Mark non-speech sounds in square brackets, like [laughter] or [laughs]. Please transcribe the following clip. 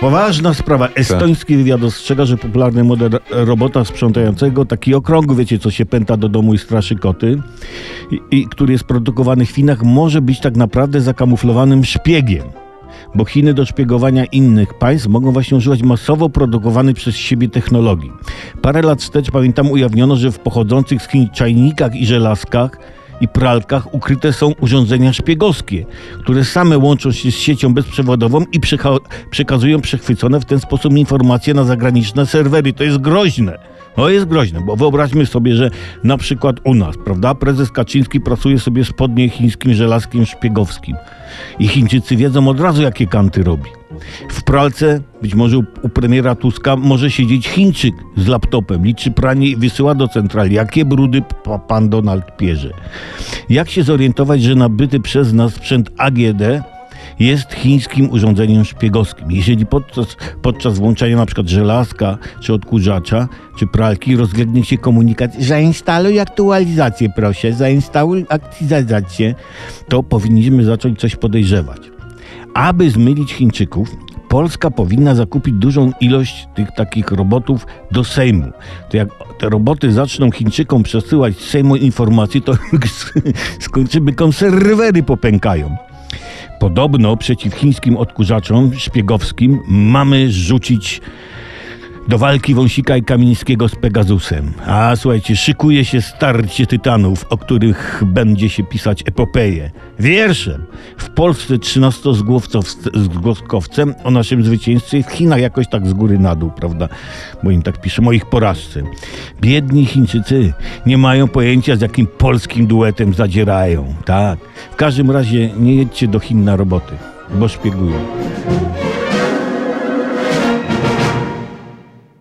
Poważna sprawa. Estoński wywiad ostrzega, że popularny model robota sprzątającego, taki okrągły, wiecie, co się pęta do domu i straszy koty, i, i który jest produkowany w Chinach, może być tak naprawdę zakamuflowanym szpiegiem. Bo Chiny do szpiegowania innych państw mogą właśnie używać masowo produkowanej przez siebie technologii. Parę lat wstecz, pamiętam, ujawniono, że w pochodzących z Chin czajnikach i żelazkach i pralkach ukryte są urządzenia szpiegowskie, które same łączą się z siecią bezprzewodową i przekazują przechwycone w ten sposób informacje na zagraniczne serwery. To jest groźne. To jest groźne, bo wyobraźmy sobie, że na przykład u nas, prawda, prezes Kaczyński pracuje sobie spodnie chińskim żelazkiem szpiegowskim i Chińczycy wiedzą od razu, jakie kanty robi. W pralce, być może u, premiera Tuska, może siedzieć Chińczyk z laptopem, liczy pranie i wysyła do centrali, jakie brudy pa, pan Donald pierze. Jak się zorientować, że nabyty przez nas sprzęt AGD jest chińskim urządzeniem szpiegowskim. Jeżeli podczas, podczas włączania na przykład żelazka, czy odkurzacza, czy pralki rozlegnie się komunikat zainstaluj aktualizację proszę, zainstaluj aktualizację, to powinniśmy zacząć coś podejrzewać. Aby zmylić Chińczyków, Polska powinna zakupić dużą ilość tych takich robotów do Sejmu. To jak te roboty zaczną Chińczykom przesyłać z Sejmu informacji, to [laughs] skończymy konserwery popękają. Podobno przeciw chińskim odkurzaczom szpiegowskim mamy rzucić do walki Wąsika i Kamińskiego z Pegazusem. A słuchajcie, szykuje się starcie tytanów, o których będzie się pisać epopeję. Wierszem. W Polsce 13-zgłoskowcem o naszym zwycięzcy, w Chinach jakoś tak z góry na dół, prawda? Bo im tak pisze, moich porażce. Biedni Chińczycy nie mają pojęcia, z jakim polskim duetem zadzierają. Tak. W każdym razie nie jedźcie do Chin na roboty, bo szpiegują.